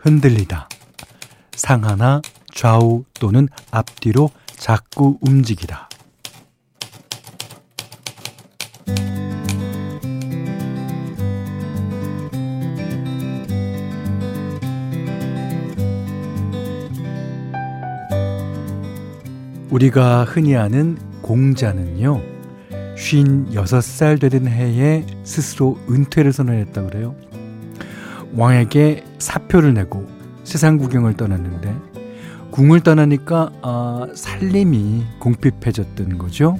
흔들리다. 상하나 좌우 또는 앞뒤로 자꾸 움직이다. 우리가 흔히 아는 공자는요, 56살 되던 해에 스스로 은퇴를 선언했다 그래요. 왕에게 사표를 내고 세상 구경을 떠났는데, 궁을 떠나니까 아, 살림이 공핍해졌던 거죠.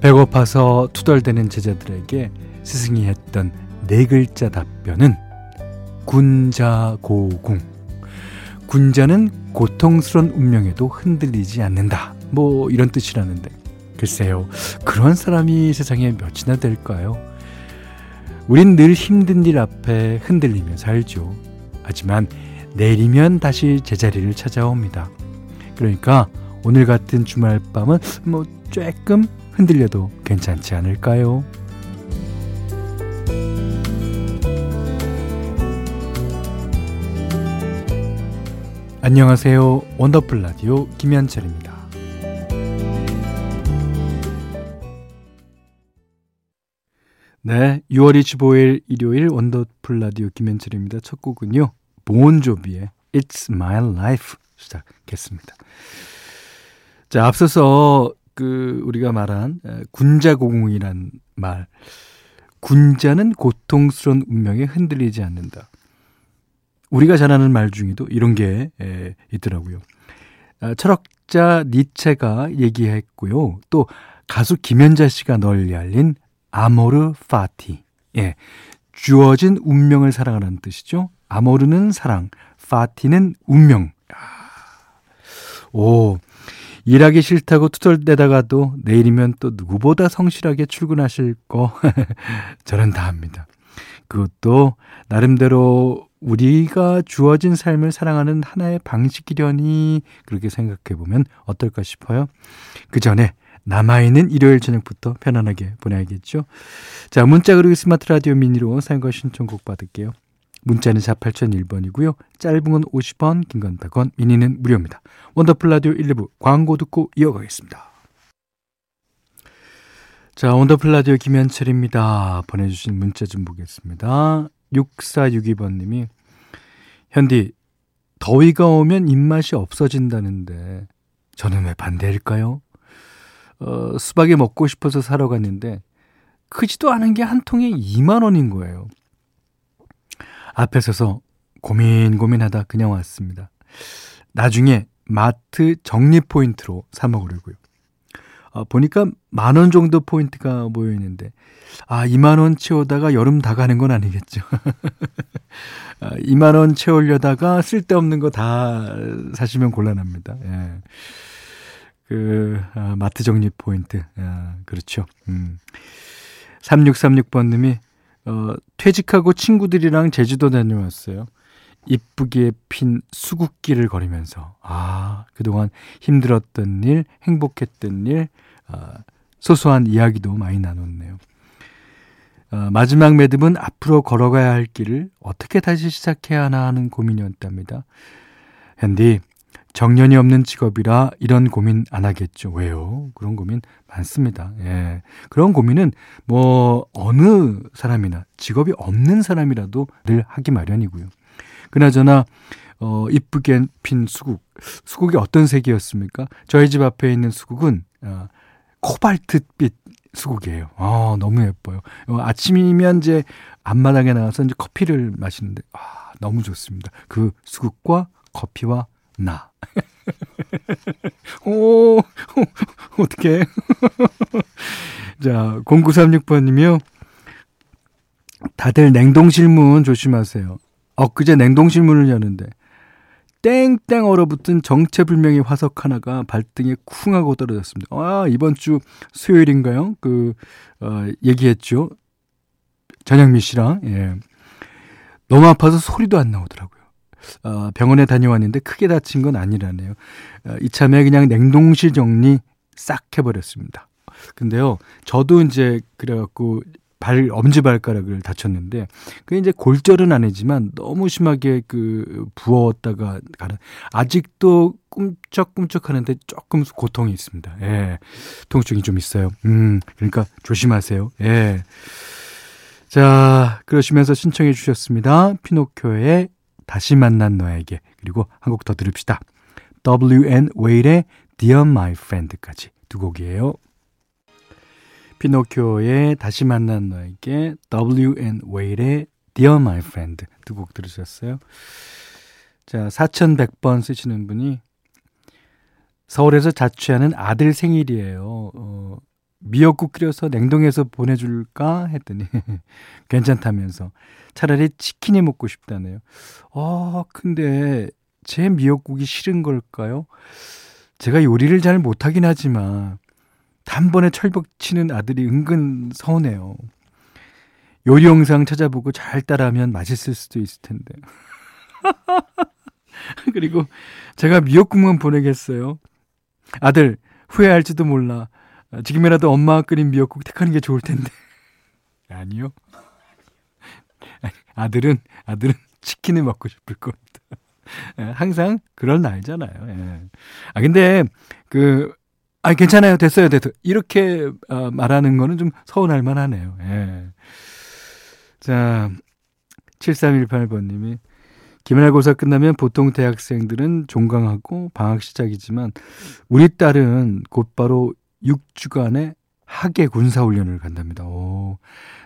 배고파서 투덜대는 제자들에게 스승이 했던 네 글자 답변은 군자고궁. 군자는 고통스러운 운명에도 흔들리지 않는다. 뭐 이런 뜻이라는데 글쎄요. 그런 사람이 세상에 몇이나 될까요? 우린 늘 힘든 일 앞에 흔들리며 살죠. 하지만 내일이면 다시 제자리를 찾아옵니다. 그러니까 오늘 같은 주말 밤은 뭐 조금 흔들려도 괜찮지 않을까요? 안녕하세요. 원더풀 라디오 김현철입니다. 네, 6월 25일 일요일 원더풀 라디오 김현철입니다. 첫 곡은요. 보온조비의 It's My Life 시작했습니다. 자, 앞서서 그 우리가 말한 군자고궁이란 말 군자는 고통스러운 운명에 흔들리지 않는다. 우리가 잘 아는 말 중에도 이런 게 에, 있더라고요. 아, 철학자 니체가 얘기했고요. 또 가수 김연자 씨가 널리 알린 아모르 파티. 예. 주어진 운명을 사랑하는 뜻이죠. 아모르는 사랑, 파티는 운명. 오, 일하기 싫다고 투덜대다가도 내일이면 또 누구보다 성실하게 출근하실 거 저는 다 합니다. 그것도 나름대로 우리가 주어진 삶을 사랑하는 하나의 방식이려니 그렇게 생각해 보면 어떨까 싶어요. 그 전에 남아있는 일요일 저녁부터 편안하게 보내야겠죠. 자, 문자 그리고 스마트 라디오 미니로 사용과 신청곡 받을게요. 문자는 4 8001번이고요. 짧은 건 50원, 긴 건 100원, 미니는 무료입니다. 원더풀 라디오 1, 2부 광고 듣고 이어가겠습니다. 자, 원더풀 라디오 김현철입니다. 보내주신 문자 좀 보겠습니다. 6462번님이 현디 더위가 오면 입맛이 없어진다는데 저는 왜 반대일까요? 어, 수박이 먹고 싶어서 사러 갔는데 크지도 않은 게 한 통에 2만 원인 거예요. 앞에 서서 고민 고민하다 그냥 왔습니다. 나중에 마트 적립 포인트로 사 먹으려고요. 어, 보니까 만 원 정도 포인트가 모여 있는데 아 2만 원 채우다가 여름 다 가는 건 아니겠죠. 아, 2만 원 채우려다가 쓸데없는 거 다 사시면 곤란합니다. 예. 그 아, 마트 적립 포인트 아, 그렇죠. 음. 3636번님이 어, 퇴직하고 친구들이랑 제주도 다녀왔어요. 이쁘게 핀 수국길을 걸으면서 아 그동안 힘들었던 일 행복했던 일 아, 소소한 이야기도 많이 나눴네요. 어, 마지막 매듭은 앞으로 걸어가야 할 길을 어떻게 다시 시작해야 하나 하는 고민이었답니다. 현디 정년이 없는 직업이라 이런 고민 안 하겠죠. 왜요? 그런 고민 많습니다. 예. 그런 고민은 뭐 어느 사람이나 직업이 없는 사람이라도 늘 하기 마련이고요. 그나저나 어 이쁘게 핀 수국. 수국이 어떤 색이었습니까? 저희 집 앞에 있는 수국은 어, 코발트빛 수국이에요. 아, 너무 예뻐요. 어, 아침이면 이제 앞마당에 나가서 이제 커피를 마시는데 아, 너무 좋습니다. 그 수국과 커피와 나. 오, 어떡해. 자, 0936번님이요. 다들 냉동실 문 조심하세요. 엊그제 냉동실 문을 여는데 땡땡 얼어붙은 정체불명의 화석 하나가 발등에 쿵 하고 떨어졌습니다. 아, 이번 주 수요일인가요? 그, 어, 얘기했죠. 전영미 씨랑, 예. 너무 아파서 소리도 안 나오더라고요. 어, 병원에 다녀왔는데 크게 다친 건 아니라네요. 어, 이참에 그냥 냉동실 정리 싹 해버렸습니다. 근데요, 저도 이제 그래갖고 발 엄지 발가락을 다쳤는데 그게 이제 골절은 아니지만 너무 심하게 그 부었다가 가는 아직도 꿈쩍꿈쩍 하는데 조금 고통이 있습니다. 예. 통증이 좀 있어요. 음. 그러니까 조심하세요. 예. 자, 그러시면서 신청해 주셨습니다. 피노키오의 다시 만난 너에게 그리고 한 곡 더 들읍시다. W.N. 웨일의 Dear My Friend까지 두 곡이에요. 피노키오의 다시 만난 너에게 W.N. 웨일의 Dear My Friend 두 곡 들으셨어요. 자, 4100번 쓰시는 분이 서울에서 자취하는 아들 생일이에요. 어, 미역국 끓여서 냉동해서 보내줄까 했더니 괜찮다면서 차라리 치킨이 먹고 싶다네요. 어, 근데 제 미역국이 싫은 걸까요? 제가 요리를 잘 못하긴 하지만 단번에 철벽 치는 아들이 은근 서운해요. 요리 영상 찾아보고 잘 따라하면 맛있을 수도 있을 텐데. 그리고 제가 미역국만 보내겠어요. 아들, 후회할지도 몰라. 지금이라도 엄마가 끓인 미역국 택하는 게 좋을 텐데. 아니요. 아들은, 아들은 치킨을 먹고 싶을 겁니다. 예, 항상 그런 나이잖아요. 예. 아, 근데, 그, 아, 괜찮아요. 됐어요. 됐어요. 이렇게 어, 말하는 거는 좀 서운할 만하네요. 예. 자, 7318번님이 기말고사 끝나면 보통 대학생들은 종강하고 방학 시작이지만 우리 딸은 곧바로 6주간의 학예 군사훈련을 간답니다. 오,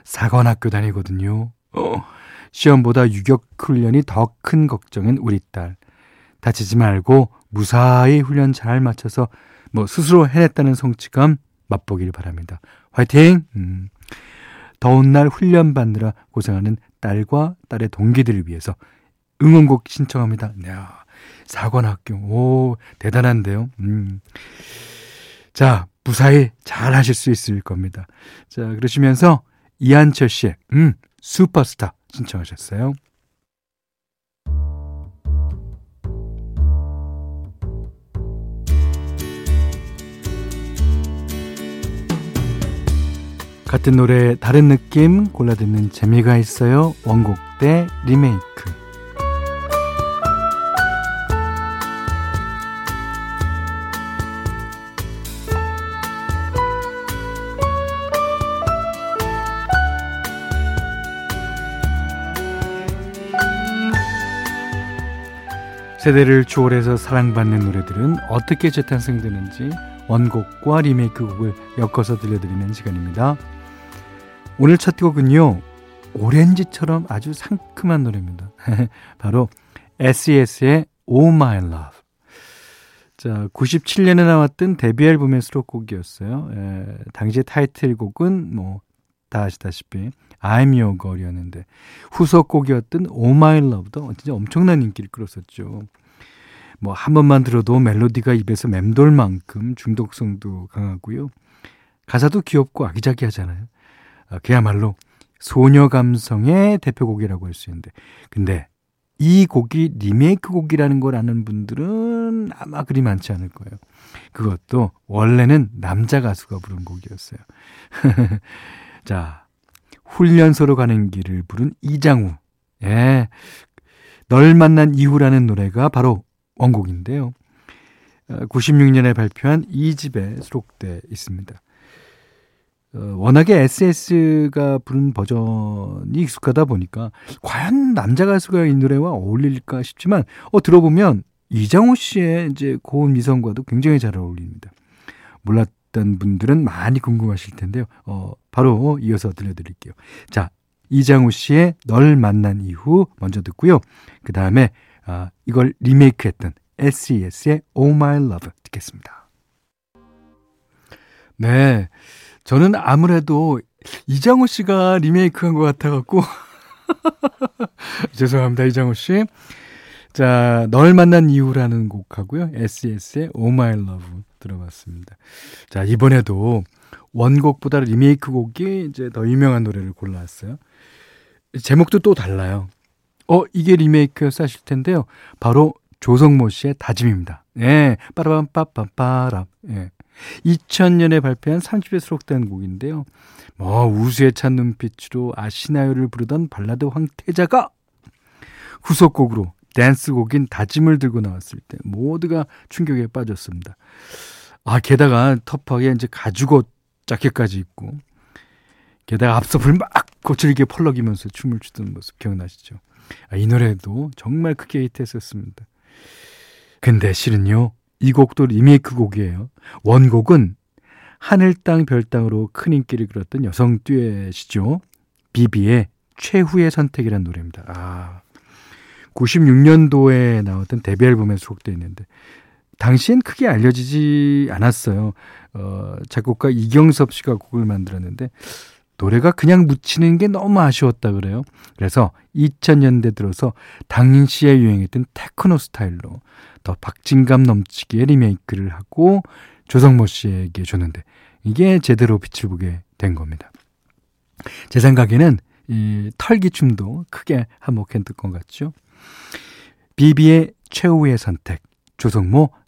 사관학교 다니거든요. 어, 시험보다 유격 훈련이 더 큰 걱정인 우리 딸. 다치지 말고 무사히 훈련 잘 마쳐서 뭐 스스로 해냈다는 성취감 맛보길 바랍니다. 화이팅! 음. 더운 날 훈련 받느라 고생하는 딸과 딸의 동기들을 위해서 응원곡 신청합니다. 네, 사관학교. 오, 대단한데요. 음. 자, 무사히 잘 하실 수 있을 겁니다. 자, 그러시면서 이한철 씨의 음, 슈퍼스타 신청하셨어요. 같은 노래 다른 느낌 골라 듣는 재미가 있어요. 원곡 대 리메이크. 세대를 초월해서 사랑받는 노래들은 어떻게 재탄생되는지 원곡과 리메이크 곡을 엮어서 들려드리는 시간입니다. 오늘 첫 곡은요. 오렌지처럼 아주 상큼한 노래입니다. 바로 SES의 Oh My Love. 자, 97년에 나왔던 데뷔 앨범의 수록곡이었어요. 에, 당시의 타이틀곡은 뭐 다 아시다시피 I'm Your Girl이었는데 후속곡이었던 Oh My Love도 진짜 엄청난 인기를 끌었었죠. 뭐 한 번만 들어도 멜로디가 입에서 맴돌 만큼 중독성도 강하고요. 가사도 귀엽고 아기자기하잖아요. 아, 그야말로 소녀 감성의 대표곡이라고 할 수 있는데 근데 이 곡이 리메이크 곡이라는 걸 아는 분들은 아마 그리 많지 않을 거예요. 그것도 원래는 남자 가수가 부른 곡이었어요. 자, 훈련소로 가는 길을 부른 이장우. 예. 널 만난 이후라는 노래가 바로 원곡인데요. 96년에 어, 발표한 2집에 수록돼 있습니다. 어, 워낙에 SS가 부른 버전이 익숙하다 보니까 과연 남자 가수가 이 노래와 어울릴까 싶지만 어 들어보면 이장호 씨의 이제 고운 미성과도 굉장히 잘 어울립니다. 몰랐 던 분들은 많이 궁금하실 텐데요. 어 바로 이어서 들려드릴게요. 자 이장호 씨의 널 만난 이후 먼저 듣고요. 그 다음에 아, 이걸 리메이크했던 SES의 Oh My Love 듣겠습니다. 네. 저는 아무래도 이장호 씨가 리메이크한 것 같아갖고 죄송합니다 이장호 씨. 자, 널 만난 이후라는 곡하고요. SES의 Oh My Love 들어봤습니다. 자, 이번에도 원곡보다 리메이크 곡이 이제 더 유명한 노래를 골라왔어요. 제목도 또 달라요. 어, 이게 리메이크였어 하실 텐데요. 바로 조성모 씨의 다짐입니다. 예, 빠라밤 빠빰빠람. 예. 2000년에 발표한 30에 수록된 곡인데요. 뭐 우수에 찬 눈빛으로 아시나요를 부르던 발라드 황태자가 후속곡으로 댄스곡인 다짐을 들고 나왔을 때 모두가 충격에 빠졌습니다. 아 게다가 터프하게 이제 가죽옷 자켓까지 입고 게다가 앞서불 막 거칠게 펄럭이면서 춤을 추던 모습 기억나시죠? 아, 이 노래도 정말 크게 히트했었습니다. 근데 실은요 이 곡도 리메이크 곡이에요. 원곡은 하늘 땅 별 땅으로 큰 인기를 끌었던 여성 듀엣이죠. 비비의 최후의 선택이라는 노래입니다. 아. 96년도에 나왔던 데뷔 앨범에 수록되어 있는데 당시엔 크게 알려지지 않았어요. 어, 작곡가 이경섭 씨가 곡을 만들었는데 노래가 그냥 묻히는 게 너무 아쉬웠다 그래요. 그래서 2000년대 들어서 당시에 유행했던 테크노 스타일로 더 박진감 넘치게 리메이크를 하고 조성모 씨에게 줬는데 이게 제대로 빛을 보게 된 겁니다. 제 생각에는 이 털기춤도 크게 한몫했던 것 같죠. 비비의 최후의 선택, 조성모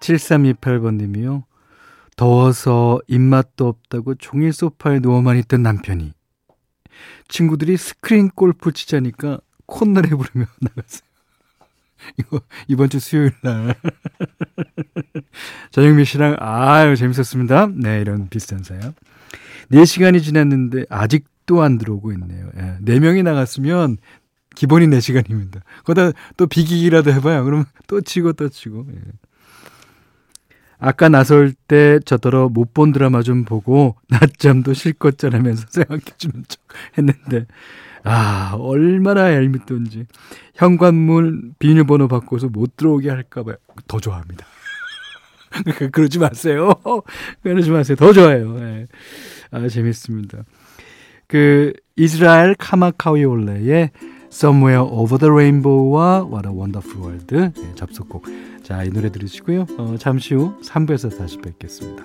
7328번님이요. 더워서 입맛도 없다고 종일 소파에 누워만 있던 남편이 친구들이 스크린 골프 치자니까 콧노래 부르며 나갔어요. 이거 이번 주 수요일 날 전영미 씨랑 아유 재밌었습니다. 네 이런 비슷한 사연. 4시간이 지났는데 아직도 안 들어오고 있네요. 예, 4명이 나갔으면 기본이 4시간입니다. 거기다 또 비기기라도 해봐요. 그러면 또 치고 또 치고. 예. 아까 나설 때 저더러 못 본 드라마 좀 보고 낮잠도 실컷 자라면서 생각해주면 척 했는데 아 얼마나 얄밉던지 현관문 비밀번호 바꿔서 못 들어오게 할까봐 더 좋아합니다. 그러지 마세요. 그러지 마세요. 더 좋아요. 네. 아 재밌습니다. 그 이스라엘 카마카위 올레의 Somewhere Over the Rainbow와 What a Wonderful World 네, 접속곡. 자, 이 노래 들으시고요. 어, 잠시 후 3부에서 다시 뵙겠습니다.